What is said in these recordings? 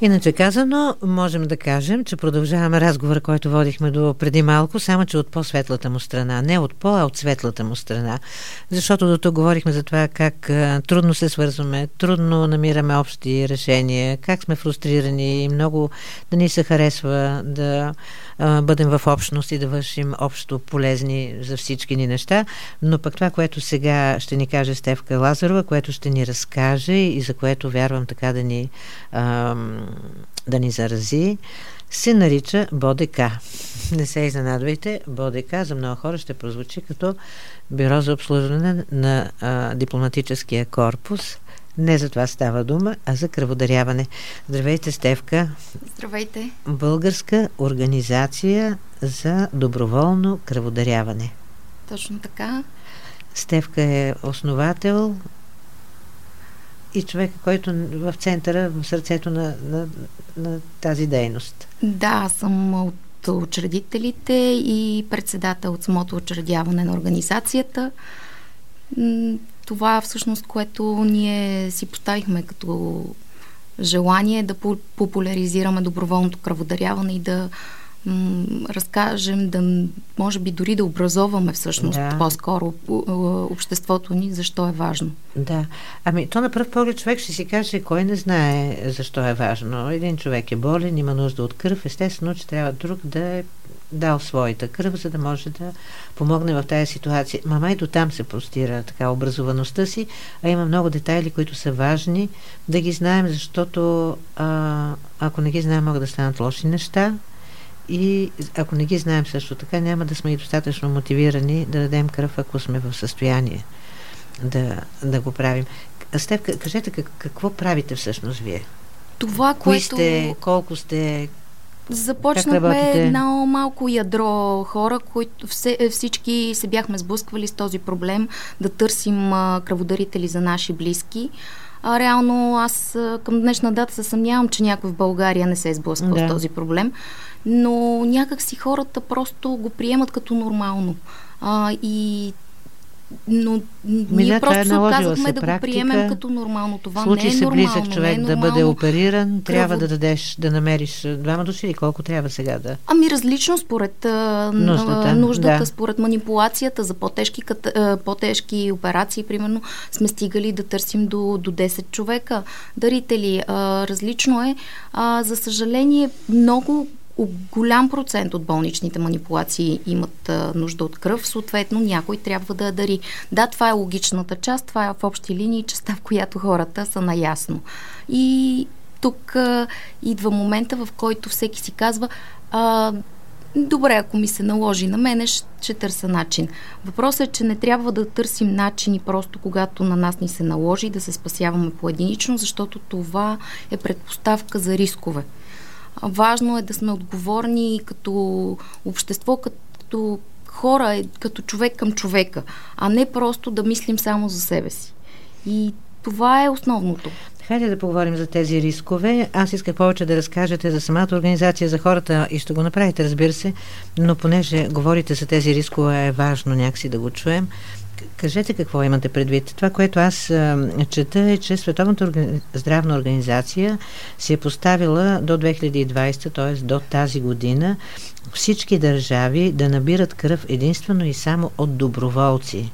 Иначе казано, можем да кажем, че продължаваме разговора, който водихме до преди малко, само че от по-светлата му страна. Не от по, а от светлата му страна. Защото до тук говорихме за това как трудно се свързваме, трудно намираме общи решения, как сме фрустрирани и много да ни се харесва да а, бъдем в общност и да вършим общо полезни за всички ни неща. Но пък това, което сега ще ни каже Стевка Лазарова, което ще ни разкаже и за което вярвам така да ни а, да ни зарази, се нарича БОДК. Не се изненадвайте, БОДК за много хора ще прозвучи като Бюро за обслужване на а, дипломатическия корпус. Не за това става дума, а за кръводаряване. Здравейте, Стевка. Здравейте. Българска организация за доброволно кръводаряване. Точно така. Стевка е основател и човека, който в центъра, в сърцето на, на, на тази дейност. Да, съм от учредителите и председател от самото учредяване на организацията. Това всъщност, което ние си поставихме като желание да популяризираме доброволното кръводаряване и да разкажем, да може би дори да образоваме всъщност да. по-скоро обществото ни, защо е важно. Да. Ами, то на пръв поглед човек ще си каже, кой не знае защо е важно. Един човек е болен, има нужда от кръв, естествено, че трябва друг да е дал своята кръв, за да може да помогне в тази ситуация. Мама и до там се простира така образоваността си, а има много детайли, които са важни да ги знаем, защото а, ако не ги знаем, могат да станат лоши неща и ако не ги знаем също така, няма да сме и достатъчно мотивирани да дадем кръв, ако сме в състояние да, да го правим. Степ, кажете как, какво правите всъщност вие? Това, Кои което... сте, колко сте, Започнахме едно малко ядро хора, които все, всички се бяхме сблъсквали с този проблем да търсим а, кръводарители за наши близки. А реално аз към днешна дата се съмнявам, че някой в България не се е сблъсквал да. с този проблем но някак си хората просто го приемат като нормално. А, и но ние да, просто е казахме да го приемем като нормално. Това Случи не е се нормално. близък човек не е да бъде опериран, трябва да дадеш, да намериш двама души или колко трябва сега да... Ами различно според нуждата, нуждата да. според манипулацията за по-тежки, по-тежки операции, примерно, сме стигали да търсим до, до 10 човека дарители. А, различно е. А, за съжаление, много голям процент от болничните манипулации имат а, нужда от кръв, съответно някой трябва да я дари. Да, това е логичната част, това е в общи линии частта, в която хората са наясно. И тук а, идва момента, в който всеки си казва а, добре, ако ми се наложи на мене, ще търся начин. Въпросът е, че не трябва да търсим начини просто когато на нас ни се наложи да се спасяваме поединично, защото това е предпоставка за рискове. Важно е да сме отговорни като общество, като хора, като човек към човека, а не просто да мислим само за себе си. И това е основното. Хайде да поговорим за тези рискове. Аз исках повече да разкажете за самата организация, за хората и ще го направите, разбира се, но понеже говорите за тези рискове, е важно някакси да го чуем. Кажете какво имате предвид. Това, което аз а, чета е, че Световната органи... здравна организация си е поставила до 2020, т.е. до тази година, всички държави да набират кръв единствено и само от доброволци.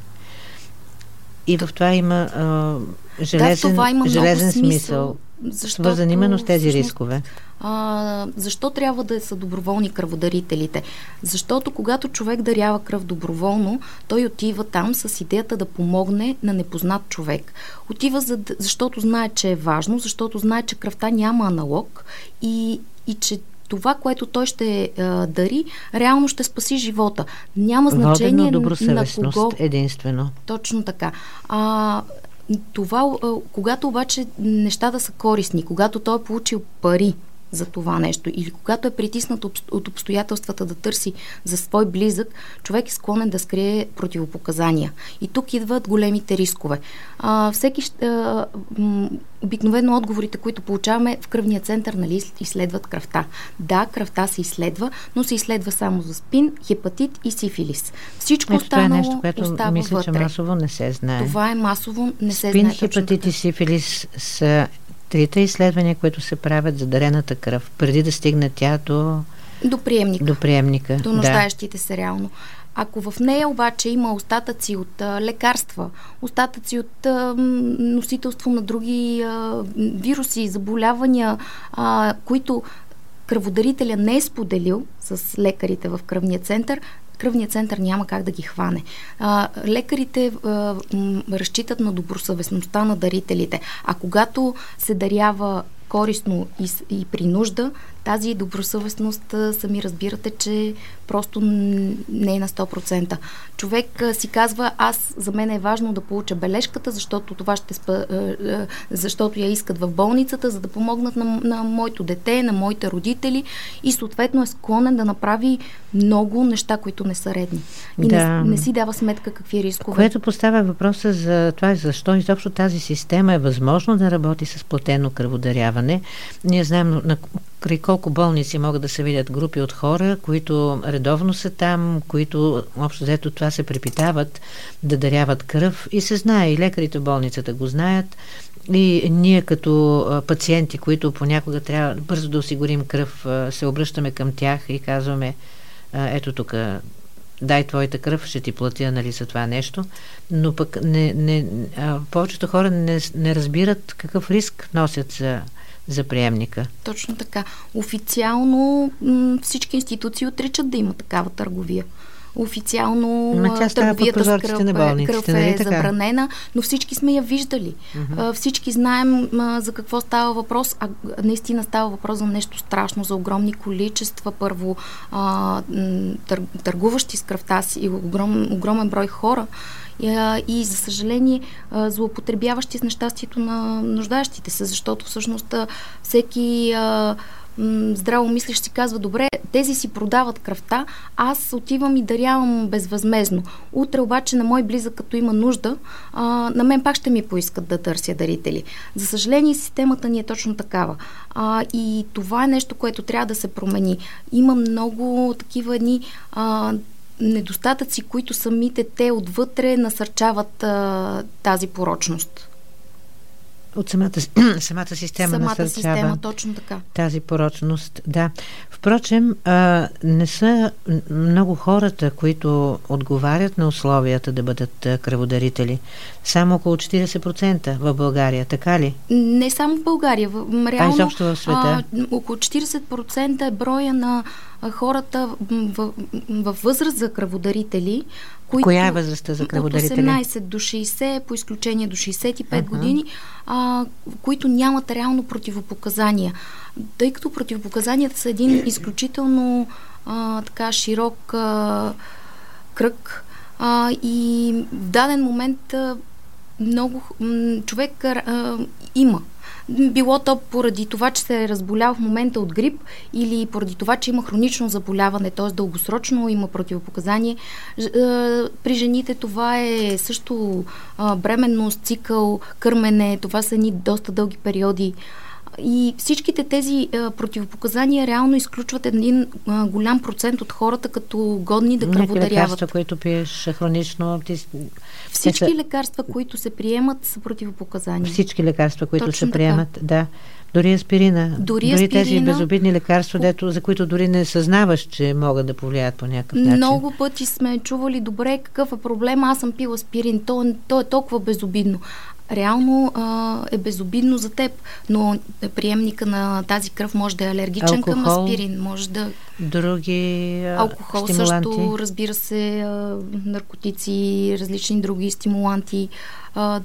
И в това има а, железен, да, това има железен смисъл. смисъл защото, свързан именно с тези всъщност, рискове. А, защо трябва да са доброволни кръводарителите? Защото когато човек дарява кръв доброволно, той отива там с идеята да помогне на непознат човек. Отива за, защото знае, че е важно, защото знае, че кръвта няма аналог и, и че това, което той ще а, дари, реално ще спаси живота. Няма значение на кого. единствено. Точно така. А, това, когато обаче нещата са корисни, когато той е получил пари за това нещо или когато е притиснат от обстоятелствата да търси за свой близък, човек е склонен да скрие противопоказания. И тук идват големите рискове. А, всеки а, обикновено отговорите, които получаваме в кръвния център, нали, изследват кръвта. Да, кръвта се изследва, но се изследва само за спин, хепатит и сифилис. Всичко Ето, останало това е нещо, което остава мисля, вътре. че масово не се знае. Това е масово, не се спин, знае. Спин, хепатит и сифилис са трите изследвания, които се правят за дарената кръв, преди да стигне тя до... До приемника. До приемника, До нуждаещите да. се реално. Ако в нея обаче има остатъци от а, лекарства, остатъци от а, носителство на други а, вируси, заболявания, а, които кръводарителя не е споделил с лекарите в кръвния център, кръвният център няма как да ги хване. А, лекарите а, разчитат на добросъвестността на дарителите, а когато се дарява корисно и, и при нужда, тази добросъвестност сами разбирате, че просто не е на 100%. Човек си казва, аз за мен е важно да получа бележката, защото това ще спа, защото я искат в болницата, за да помогнат на, на моето дете, на моите родители и съответно е склонен да направи много неща, които не са редни. И да. не, не си дава сметка какви рискове. Което поставя въпроса за това, защо изобщо тази система е възможно да работи с платено кръводаряване. Ние знаем на край колко болници могат да се видят групи от хора, които редовно са там, които общо взето това се препитават да даряват кръв. И се знае, и лекарите в болницата го знаят, и ние като пациенти, които понякога трябва бързо да осигурим кръв, се обръщаме към тях и казваме ето тук дай твоята кръв, ще ти платя нали, за това нещо, но пък не, не, повечето хора не, не разбират какъв риск носят за за приемника. Точно така. Официално м- всички институции отричат да има такава търговия. Официално търговията с кръв, на болниците, кръв е нали така? забранена, но всички сме я виждали. Uh-huh. Всички знаем а, за какво става въпрос, а наистина става въпрос за нещо страшно, за огромни количества, първо а, тър, търгуващи с кръвта си и огром, огромен брой хора и, за съжаление злоупотребяващи с нещастието на нуждаещите се, защото всъщност всеки здраво мислиш си казва, добре, тези си продават кръвта, аз отивам и дарявам безвъзмезно. Утре обаче на мой близък, като има нужда, а, на мен пак ще ми поискат да търся дарители. За съжаление, системата ни е точно такава. А, и това е нещо, което трябва да се промени. Има много такива едни а, недостатъци, които самите те отвътре насърчават а, тази порочност. От самата, самата система самата насърчава система, точно така. тази порочност. Да. Впрочем, а, не са много хората, които отговарят на условията да бъдат кръводарители. Само около 40% в България, така ли? Не само в България. Реално, а изобщо в света? А, около 40% е броя на хората в, в възраст за кръводарители, които, Коя е възрастта за кръводарители? От 18 до 60, по изключение до 65 uh-huh. години, а, които нямат реално противопоказания. Тъй като противопоказанията са един изключително а, така широк а, кръг а, и в даден момент а, много м, човек а, има било то поради това, че се е разболял в момента от грип или поради това, че има хронично заболяване, т.е. дългосрочно има противопоказание. При жените това е също бременност, цикъл, кърмене, това са ни доста дълги периоди. И всичките тези а, противопоказания реално изключват един а, голям процент от хората като годни да кръводаряват. лекарства, които пиеш хронично. Ти... Всички са... лекарства, които се приемат, са противопоказания. Всички лекарства, които Точно се приемат, така. да. Дори аспирина. Дори, дори аспирина, тези безобидни лекарства, дето, за които дори не съзнаваш, че могат да повлияят по някакъв начин. Много пъти сме чували, добре, какъв е проблем, аз съм пил аспирин, то, то е толкова безобидно реално а, е безобидно за теб, но приемника на тази кръв може да е алергичен алкохол, към аспирин, може да... Други а, Алкохол стимуланти. също, разбира се, а, наркотици, различни други стимуланти. А,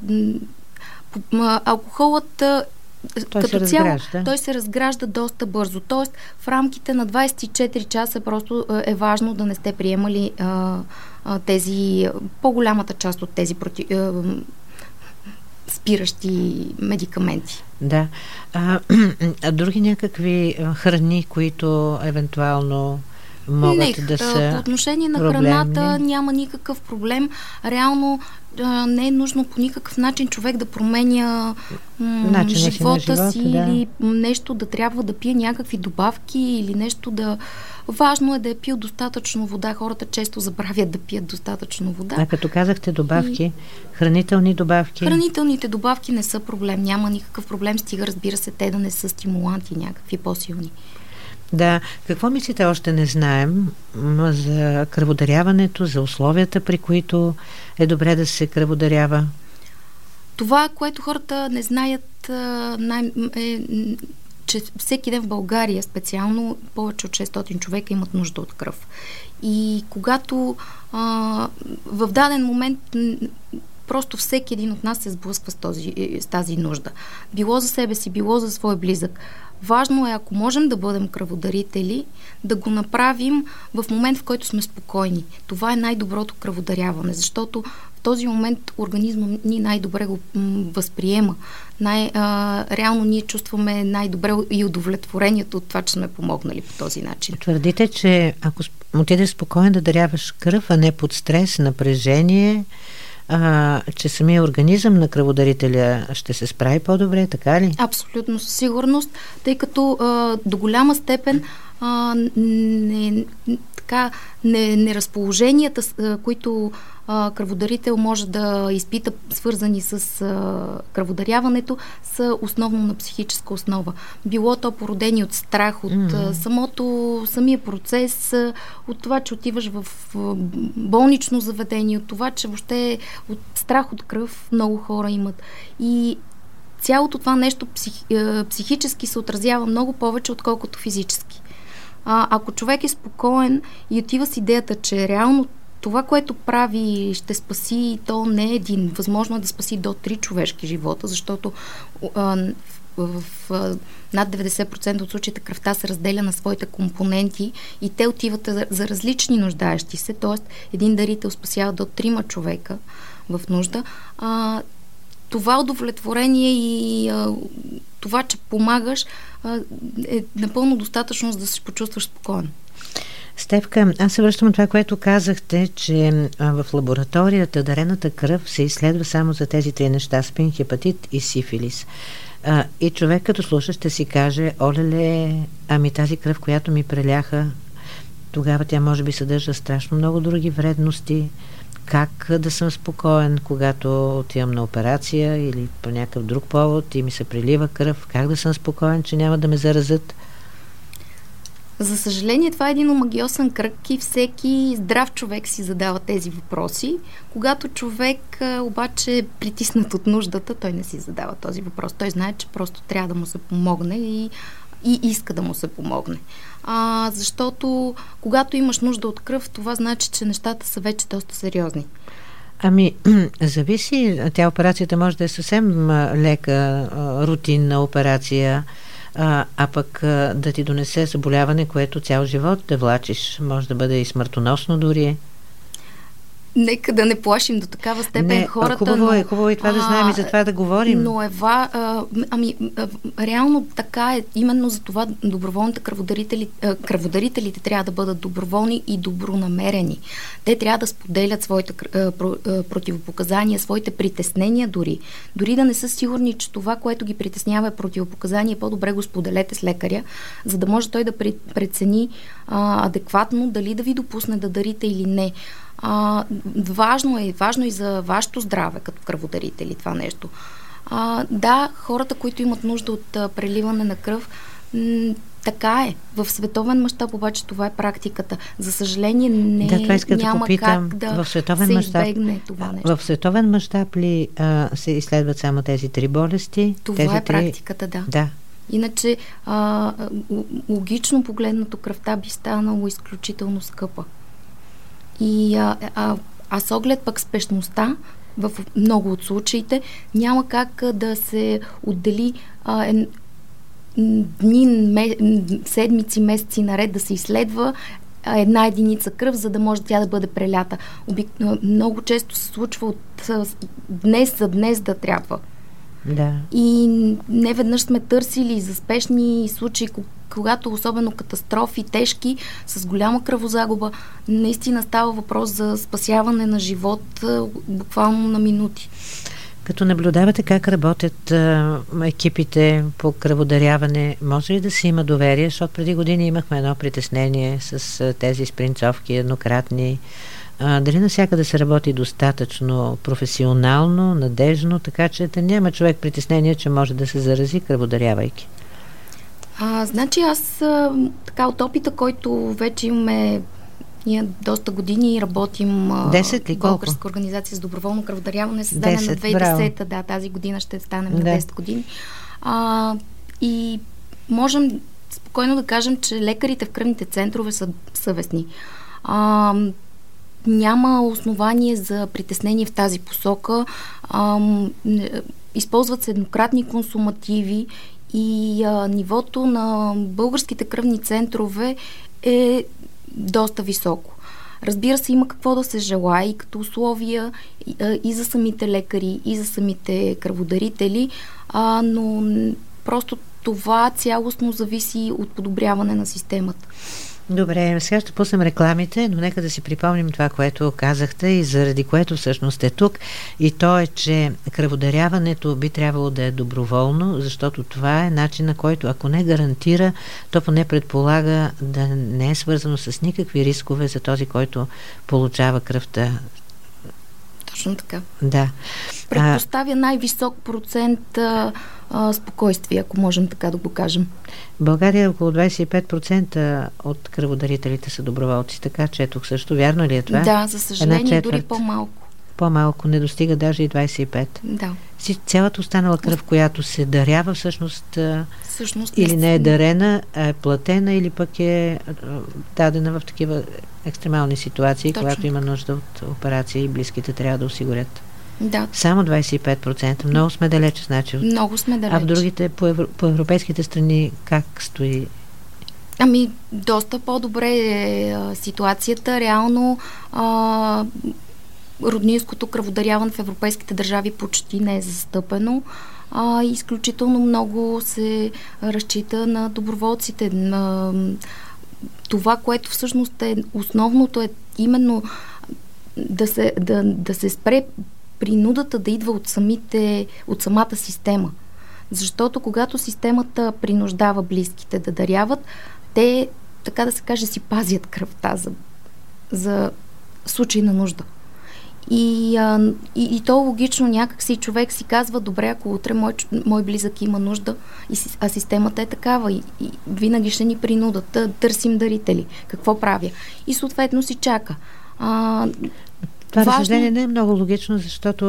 а, алкохолът той като се цяло, той се разгражда доста бързо. Тоест, в рамките на 24 часа просто е важно да не сте приемали а, а, тези, по-голямата част от тези проти, а, спиращи медикаменти. Да. А, а други някакви храни, които евентуално могат Не, да са По отношение на проблемни. храната няма никакъв проблем. Реално не е нужно по никакъв начин човек да променя м- живота, си, живота, си да. или нещо да трябва да пие някакви добавки или нещо да... Важно е да е пил достатъчно вода. Хората често забравят да пият достатъчно вода. А като казахте добавки, и... хранителни добавки? Хранителните добавки не са проблем. Няма никакъв проблем, стига разбира се те да не са стимуланти някакви по-силни. Да, какво мислите още не знаем за кръводаряването, за условията, при които е добре да се кръводарява? Това, което хората не знаят, най- е, че всеки ден в България специално повече от 600 човека имат нужда от кръв. И когато а, в даден момент просто всеки един от нас се сблъсква с, този, с тази нужда. Било за себе си, било за свой близък. Важно е, ако можем да бъдем кръводарители, да го направим в момент, в който сме спокойни. Това е най-доброто кръводаряване, защото в този момент организма ни най-добре го възприема. Най, а, реално ние чувстваме най-добре и удовлетворението от това, че сме помогнали по този начин. Твърдите, че ако отидеш спокойно да даряваш кръв, а не под стрес, напрежение, а, че самия организъм на кръводарителя ще се справи по-добре, така ли? Абсолютно, със сигурност, тъй като а, до голяма степен а, не, така, не, неразположенията, които кръводарител може да изпита, свързани с кръводаряването, са основно на психическа основа. Било то породени от страх, от mm. самото, самия процес, от това, че отиваш в болнично заведение, от това, че въобще от страх от кръв много хора имат. И цялото това нещо псих, психически се отразява много повече, отколкото физически. А, ако човек е спокоен и отива с идеята, че реално това, което прави, ще спаси, то не е един. Възможно е да спаси до три човешки живота, защото а, в, в, в над 90% от случаите кръвта се разделя на своите компоненти и те отиват за, за различни нуждаещи се, т.е. един дарител спасява до трима човека в нужда. А, това удовлетворение и а, това, че помагаш, а, е напълно достатъчно, за да се почувстваш спокойно. Степка, аз се връщам това, което казахте, че в лабораторията дарената кръв се изследва само за тези три неща спин, хепатит и сифилис. А, и човек като слуша ще си каже, оле-ле, ами тази кръв, която ми преляха, тогава тя може би съдържа страшно много други вредности. Как да съм спокоен, когато отивам на операция или по някакъв друг повод и ми се прилива кръв? Как да съм спокоен, че няма да ме заразят? За съжаление, това е един омагиосен кръг и всеки здрав човек си задава тези въпроси. Когато човек обаче е притиснат от нуждата, той не си задава този въпрос. Той знае, че просто трябва да му се помогне и, и иска да му се помогне. А, защото когато имаш нужда от кръв, това значи, че нещата са вече доста сериозни. Ами, зависи. Тя операцията може да е съвсем лека, рутинна операция а, а пък да ти донесе заболяване, което цял живот да влачиш. Може да бъде и смъртоносно дори. Нека да не плашим до такава степен не, хората. Хубаво но, е, хубаво е това а, да знаем и за това да говорим. Но ева, а, ами, а, реално така е. Именно за това доброволните кръводарители, а, кръводарителите трябва да бъдат доброволни и добронамерени. Те трябва да споделят своите а, про, а, противопоказания, своите притеснения дори. Дори да не са сигурни, че това, което ги притеснява е противопоказание, по-добре го споделете с лекаря, за да може той да прецени а, адекватно дали да ви допусне да дарите или не. А, важно е, важно и за вашето здраве като кръводарители това нещо. А, да, хората, които имат нужда от а, преливане на кръв, м- така е. В световен мащаб обаче това е практиката. За съжаление не да, това иска няма да попитам, как да в световен се мащаб, избегне това нещо. В световен мащаб ли а, се изследват само тези три болести? Това тези е практиката, да. Да. Иначе, а, логично погледнато, кръвта би станало изключително скъпа. И а, а, а с оглед пък спешността, в много от случаите, няма как да се отдели а, е, дни, ме, седмици, месеци наред да се изследва една единица кръв, за да може тя да бъде прелята. Обик... Много често се случва от днес за днес да трябва Да. И не веднъж сме търсили за спешни случаи, когато особено катастрофи, тежки, с голяма кръвозагуба, наистина става въпрос за спасяване на живот буквално на минути. Като наблюдавате как работят а, екипите по кръводаряване, може ли да се има доверие? Защото преди години имахме едно притеснение с а, тези спринцовки еднократни. А, дали навсякъде се работи достатъчно професионално, надежно, така че да няма човек притеснение, че може да се зарази кръводарявайки? А, значи аз така от опита, който вече имаме ние доста години работим 10 ли, българска организация с доброволно кръводаряване, създадена на 2010 да, тази година ще станем да. на 10 години. А, и можем спокойно да кажем, че лекарите в кръвните центрове са съвестни. А, няма основание за притеснение в тази посока. А, използват се еднократни консумативи и а, нивото на българските кръвни центрове е доста високо. Разбира се, има какво да се желая и като условия и, и за самите лекари, и за самите кръводарители, а, но просто това цялостно зависи от подобряване на системата. Добре, сега ще пуснем рекламите, но нека да си припомним това, което казахте и заради което всъщност е тук. И то е, че кръводаряването би трябвало да е доброволно, защото това е начин на който, ако не гарантира, то поне предполага да не е свързано с никакви рискове за този, който получава кръвта. Точно така. Да. Предпоставя най-висок процент а, а, спокойствие, ако можем така да го кажем. В България около 25% от кръводарителите са доброволци, така че тук също вярно ли е това? Да, за съжаление дори по-малко. По-малко, не достига даже и 25. Да. Цялата останала кръв, която се дарява, всъщност, всъщност или не е дарена, а е платена, или пък е дадена в такива екстремални ситуации, Точно. когато има нужда от операция и близките трябва да осигурят. Да. Само 25%. Много сме далече, значи. Много сме далече. А в другите, по, евро, по европейските страни, как стои? Ами, доста по-добре е а, ситуацията. Реално а, роднинското кръводаряване в европейските държави почти не е застъпено. А, изключително много се разчита на доброволците. На, това, което всъщност е основното е именно да се, да, да се спре принудата да идва от, самите, от самата система. Защото когато системата принуждава близките да даряват, те, така да се каже, си пазят кръвта за, за случай на нужда. И, а, и, и то логично някак си човек си казва, добре, ако утре мой, мой близък има нужда, и, а системата е такава и, и винаги ще ни принудат да търсим дарители. Какво правя? И съответно си чака. А, това Важно... разсъждение не е много логично, защото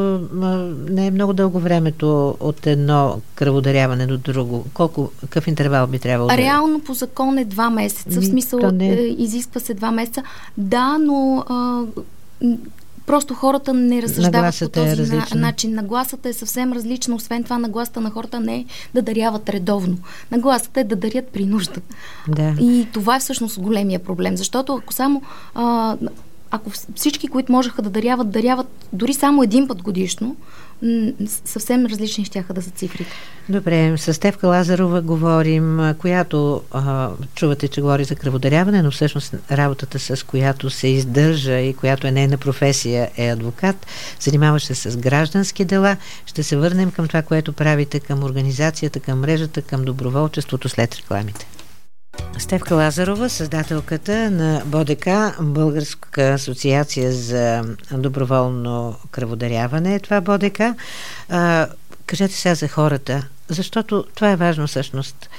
не е много дълго времето от едно кръводаряване до друго. Колко, какъв интервал би трябвало да Реално по закон е два месеца. В смисъл, не... Е, изисква се два месеца. Да, но а, просто хората не разсъждават по е този е начин. Нагласата е съвсем различна. Освен това, нагласата на хората не е да даряват редовно. Нагласата е да дарят при нужда. Да. И това е всъщност големия проблем. Защото ако само а, ако всички, които можеха да даряват, даряват дори само един път годишно, съвсем различни ще да са цифрите. Добре, с Стевка Лазарова говорим, която а, чувате, че говори за кръводаряване, но всъщност работата с която се издържа и която е нейна професия е адвокат, занимаващ се с граждански дела. Ще се върнем към това, което правите към организацията, към мрежата, към доброволчеството след рекламите. Стевка Лазарова, създателката на БОДК, Българска асоциация за доброволно кръводаряване. Това е БОДК. А, кажете сега за хората, защото това е важно всъщност.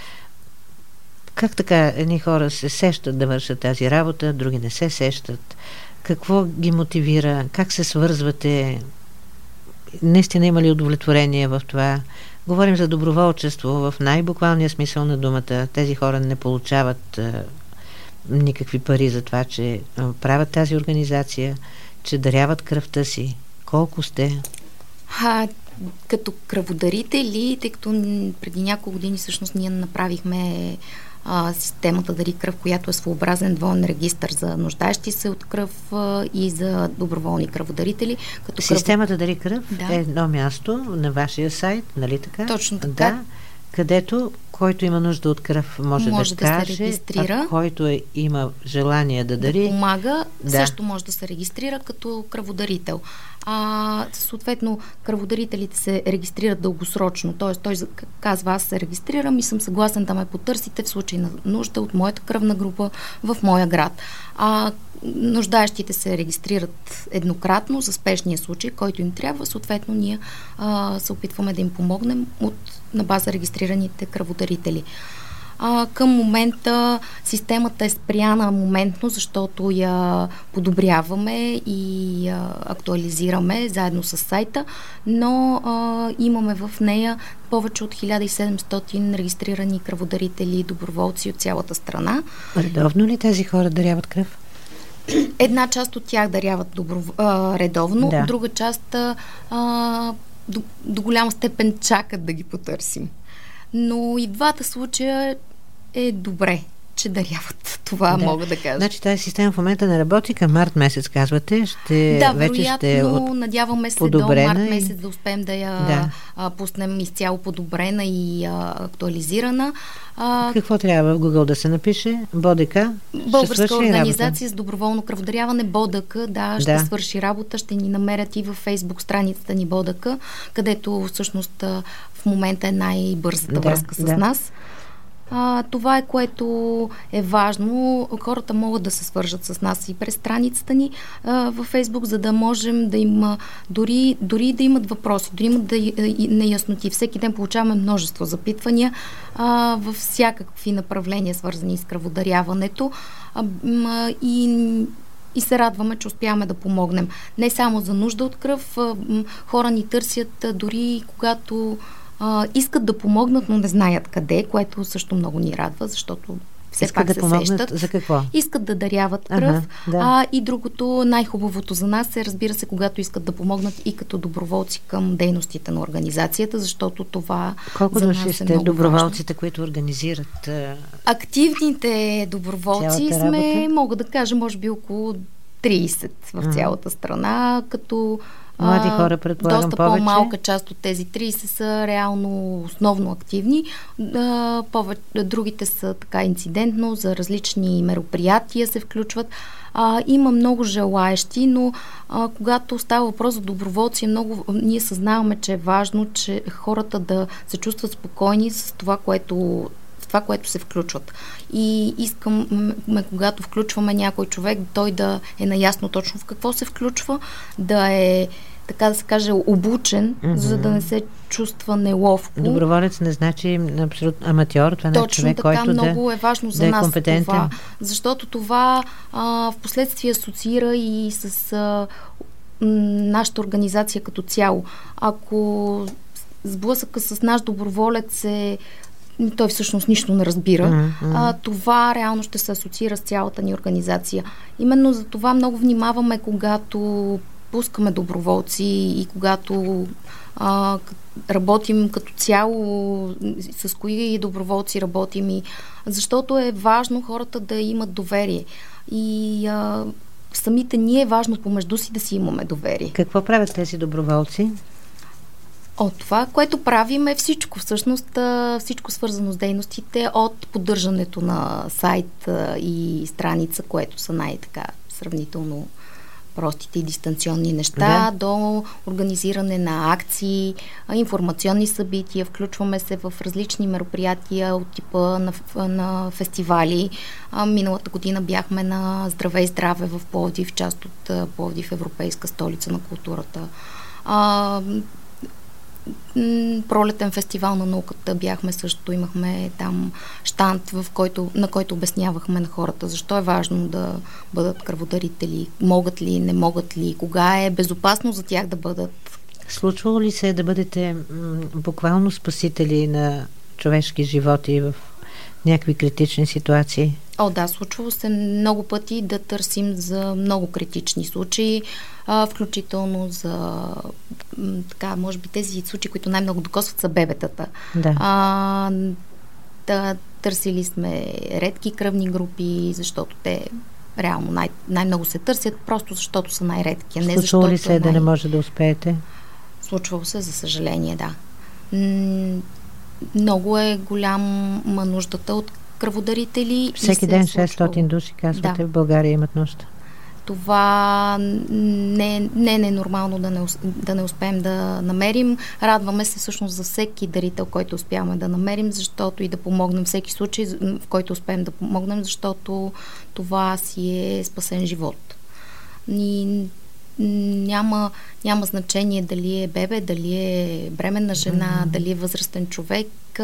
Как така едни хора се сещат да вършат тази работа, други не се сещат? Какво ги мотивира? Как се свързвате? Наистина има ли удовлетворение в това? Говорим за доброволчество в най-буквалния смисъл на думата. Тези хора не получават а, никакви пари за това, че а, правят тази организация, че даряват кръвта си. Колко сте? А, като кръводарители, тъй като преди няколко години всъщност ние направихме а, системата Дари кръв, която е своеобразен двоен регистр за нуждаещи се от кръв а, и за доброволни кръводарители. Като системата кръв... Дари кръв да. е едно място на вашия сайт, нали така? Точно така. Да, където който има нужда от кръв може, може да, да каже, се регистрира. А който е, има желание да дари. Да помага, да. също може да се регистрира като кръводарител. А, съответно, кръводарителите се регистрират дългосрочно. Т.е. той казва, аз се регистрирам и съм съгласен да ме потърсите в случай на нужда от моята кръвна група в моя град. А нуждаещите се регистрират еднократно за спешния случай, който им трябва. Съответно, ние а, се опитваме да им помогнем от, на база регистрираните кръводарители. А, към момента системата е спряна моментно, защото я подобряваме и я актуализираме заедно с сайта, но а, имаме в нея повече от 1700 регистрирани кръводарители и доброволци от цялата страна. Редовно ли тези хора даряват кръв? Една част от тях даряват добро, а, редовно, да. друга част а, до, до голяма степен чакат да ги потърсим. Но и двата случая е добре че даряват. Това да. мога да кажа. Значи тази система в момента не работи. Към март месец, казвате, ще да, вече ще е от... надяваме се до март месец да успеем да я да. А, пуснем изцяло подобрена и а, актуализирана. А, Какво трябва в Google да се напише? БОДК? Българска организация с доброволно кръводаряване, БОДК, да, ще да. свърши работа, ще ни намерят и във фейсбук страницата ни БОДК, където всъщност в момента е най-бързата да, връзка с да. нас. А, това е което е важно. Хората могат да се свържат с нас и през страницата ни а, във Фейсбук, за да можем да им дори, дори да имат въпроси, дори имат да, и, неясноти. Всеки ден получаваме множество запитвания а, във всякакви направления, свързани с кръводаряването. А, а, и и се радваме, че успяваме да помогнем. Не само за нужда от кръв, хора ни търсят дори когато а, искат да помогнат, но не знаят къде, което също много ни радва, защото все искат пак да се помогнат сещат. За какво? Искат да даряват кръв. Ага, да. А и другото, най-хубавото за нас е, разбира се, когато искат да помогнат и като доброволци към дейностите на организацията, защото това. Колко за души сте е доброволците, важно. които организират? Активните доброволци сме, мога да кажа, може би около 30 в цялата страна, като Млади хора, предполагам, Доста повече. по-малка част от тези 30 са реално основно активни. А, повече, другите са така инцидентно, за различни мероприятия се включват. А, има много желаещи, но а, когато става въпрос за доброволци, много, ние съзнаваме, че е важно, че хората да се чувстват спокойни с това, което това, което се включват. И искам, когато включваме някой човек, той да е наясно точно в какво се включва, да е така да се каже, обучен, mm-hmm. за да не се чувства неловко. Доброволец не значи абсолютно аматьор, това не е човек, така, който много да, е важно за да е нас компетентен. това. Защото това а, в последствие асоциира и с а, нашата организация като цяло. Ако сблъсъка с наш доброволец е той всъщност нищо не разбира. Mm-hmm. А, това реално ще се асоциира с цялата ни организация. Именно за това много внимаваме, когато пускаме доброволци и когато а, работим като цяло, с кои доброволци работим и защото е важно хората да имат доверие. И а, самите ние е важно помежду си да си имаме доверие. Какво правят тези доброволци? От това, което правим е всичко. Всъщност всичко свързано с дейностите от поддържането на сайт и страница, което са най-така сравнително простите и дистанционни неща, да. до организиране на акции, информационни събития, включваме се в различни мероприятия от типа на, на фестивали. Миналата година бяхме на Здраве и здраве в Пловдив, част от Пловдив, Европейска столица на културата. Пролетен фестивал на науката бяхме също, имахме там штант, в който, на който обяснявахме на хората защо е важно да бъдат кръводарители, могат ли, не могат ли, кога е безопасно за тях да бъдат. Случвало ли се да бъдете буквално спасители на човешки животи в някакви критични ситуации? О, да, случвало се много пъти да търсим за много критични случаи, а, включително за така, може би тези случаи, които най-много докосват са бебетата. Да. А, да, търсили сме редки кръвни групи, защото те реално най- най-много се търсят, просто защото са най-редки. Не Случвало ли се най- да не може да успеете? Случвало се, за съжаление, да. много е голяма нуждата от кръводарители. Всеки ден 600 случва... души, казвате, да. в България имат нужда това не, не е ненормално да не, да не успеем да намерим. Радваме се всъщност за всеки дарител, който успяваме да намерим, защото и да помогнем всеки случай, в който успеем да помогнем, защото това си е спасен живот. И няма, няма значение дали е бебе, дали е бременна жена, mm-hmm. дали е възрастен човек.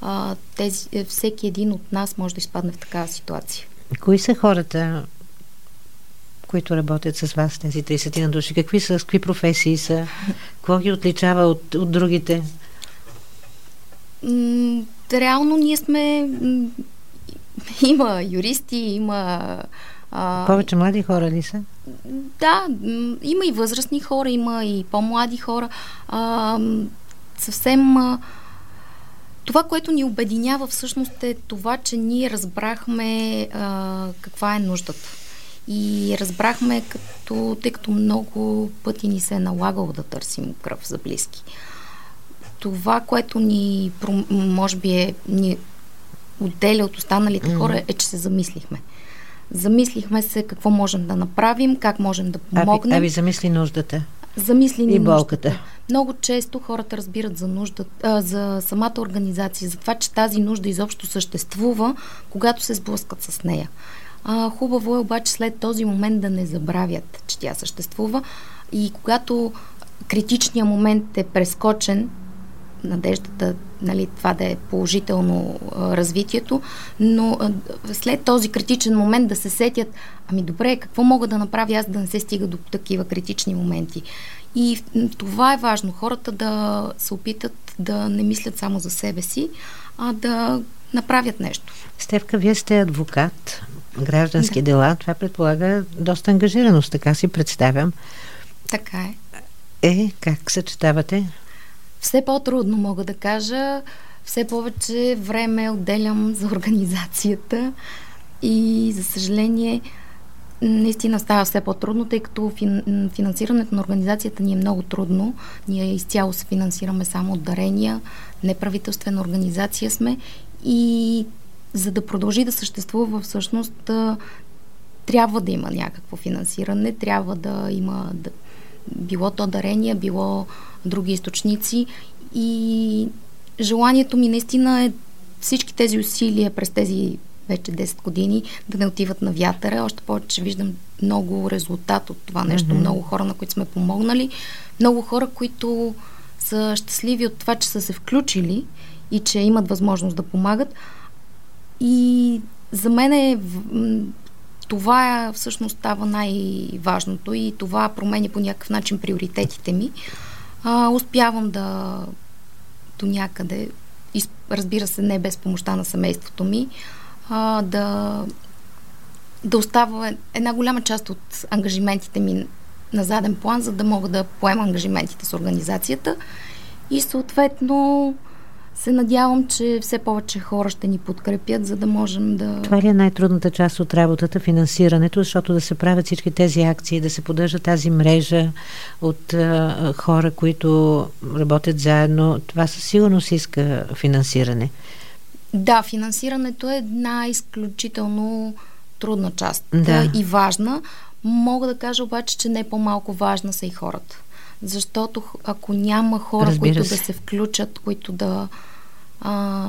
А, тези, всеки един от нас може да изпадне в такава ситуация. Кои са хората, които работят с вас, тези 30 на души? Какви са, с какви професии са? Какво ги отличава от, от другите? М- реално ние сме... Има юристи, има... А, Повече млади хора ли са? Да, има и възрастни хора, има и по-млади хора. А, съвсем... А, това, което ни обединява всъщност е това, че ние разбрахме а, каква е нуждата. И разбрахме, като, тъй като много пъти ни се е налагало да търсим кръв за близки. Това, което ни, може би, е, ни отделя от останалите mm-hmm. хора, е, че се замислихме. Замислихме се какво можем да направим, как можем да помогнем. А ви, а ви замисли нуждата? Замисли ни и болката. Нуждата. Много често хората разбират за нуждата, а, за самата организация, за това, че тази нужда изобщо съществува, когато се сблъскат с нея. А, хубаво е обаче след този момент да не забравят, че тя съществува и когато критичният момент е прескочен, надеждата нали, това да е положително а, развитието, но а, след този критичен момент да се сетят, ами добре, какво мога да направя аз да не се стига до такива критични моменти. И това е важно, хората да се опитат да не мислят само за себе си, а да направят нещо. Стевка, вие сте адвокат, граждански да. дела. Това предполага доста ангажираност, така си представям. Така е. Е, как съчетавате? Все по-трудно мога да кажа. Все повече време отделям за организацията и за съжаление наистина става все по-трудно, тъй като финансирането на организацията ни е много трудно. Ние изцяло се финансираме само от дарения, неправителствена организация сме и за да продължи да съществува всъщност трябва да има някакво финансиране, трябва да има да, било то дарения, било други източници и желанието ми наистина е всички тези усилия през тези вече 10 години да не отиват на вятъра. Още повече виждам много резултат от това нещо. Mm-hmm. Много хора, на които сме помогнали. Много хора, които са щастливи от това, че са се включили и че имат възможност да помагат. И за мен е това е, всъщност става най-важното и това променя по някакъв начин приоритетите ми. А, успявам да до някъде, разбира се, не без помощта на семейството ми, а, да, да остава една голяма част от ангажиментите ми на заден план, за да мога да поема ангажиментите с организацията и съответно се надявам, че все повече хора ще ни подкрепят, за да можем да... Това ли е най-трудната част от работата, финансирането, защото да се правят всички тези акции, да се поддържа тази мрежа от а, хора, които работят заедно, това със сигурност иска финансиране. Да, финансирането е една изключително трудна част да. и важна. Мога да кажа обаче, че не по-малко важна са и хората. Защото ако няма хора, Разбира които се. да се включат, които да а,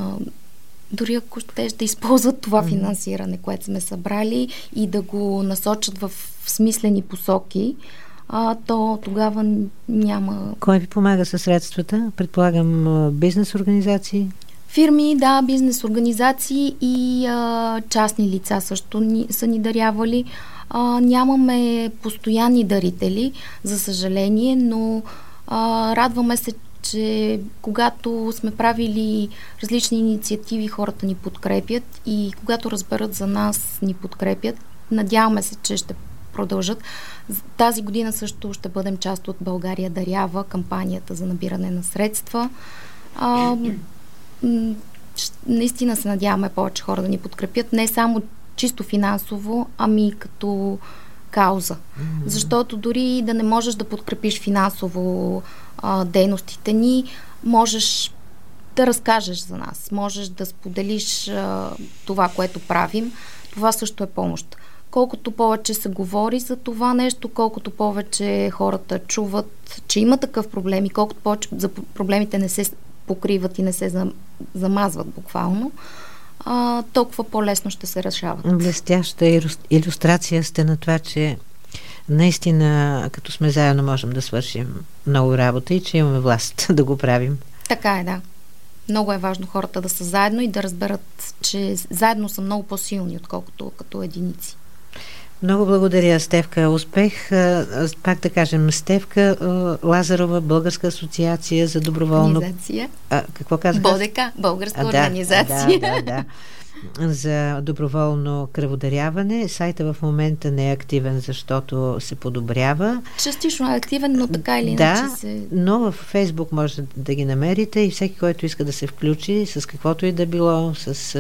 дори ако ще да използват това финансиране, което сме събрали и да го насочат в смислени посоки, а, то тогава няма. Кой ви помага със средствата? Предполагам бизнес организации? Фирми, да, бизнес организации и а, частни лица също ни, са ни дарявали. А, нямаме постоянни дарители, за съжаление, но а, радваме се, че когато сме правили различни инициативи, хората ни подкрепят и когато разберат за нас, ни подкрепят. Надяваме се, че ще продължат. Тази година също ще бъдем част от България дарява, кампанията за набиране на средства. А, наистина се надяваме повече хора да ни подкрепят, не само чисто финансово, ами като кауза. Mm-hmm. Защото дори да не можеш да подкрепиш финансово а, дейностите ни, можеш да разкажеш за нас, можеш да споделиш а, това, което правим. Това също е помощ. Колкото повече се говори за това нещо, колкото повече хората чуват, че има такъв проблем и колкото повече за проблемите не се покриват и не се замазват буквално, а, толкова по-лесно ще се решават. Блестяща иллюстрация сте на това, че наистина, като сме заедно, можем да свършим много работа и че имаме власт да го правим. Така е, да. Много е важно хората да са заедно и да разберат, че заедно са много по-силни, отколкото като единици. Много благодаря, Стевка. Успех. Пак да кажем, Стевка Лазарова, Българска асоциация за доброволно... Организация. А, какво казах? БОДЕКА, Българска а, организация. Да, да, да за доброволно кръводаряване. Сайта в момента не е активен, защото се подобрява. Частично е активен, но така или да, иначе се... но в Фейсбук може да ги намерите и всеки, който иска да се включи с каквото и да било, с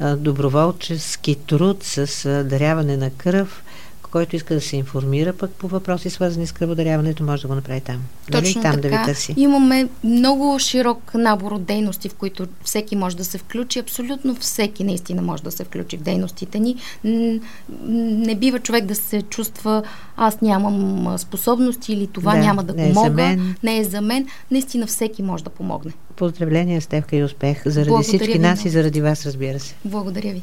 а, доброволчески труд, с а, даряване на кръв, който иска да се информира пък по въпроси, свързани с кръводаряването, може да го направи там. Нали? Точно там така. да ви търси. Имаме много широк набор от дейности, в които всеки може да се включи. Абсолютно всеки наистина може да се включи в дейностите ни. Не бива човек да се чувства аз нямам способности или това да, няма да не помога. Е за мен. Не е за мен. Наистина всеки може да помогне. Поздравления, Стевка и успех. Заради Благодаря всички нас и заради вас, разбира се. Благодаря ви.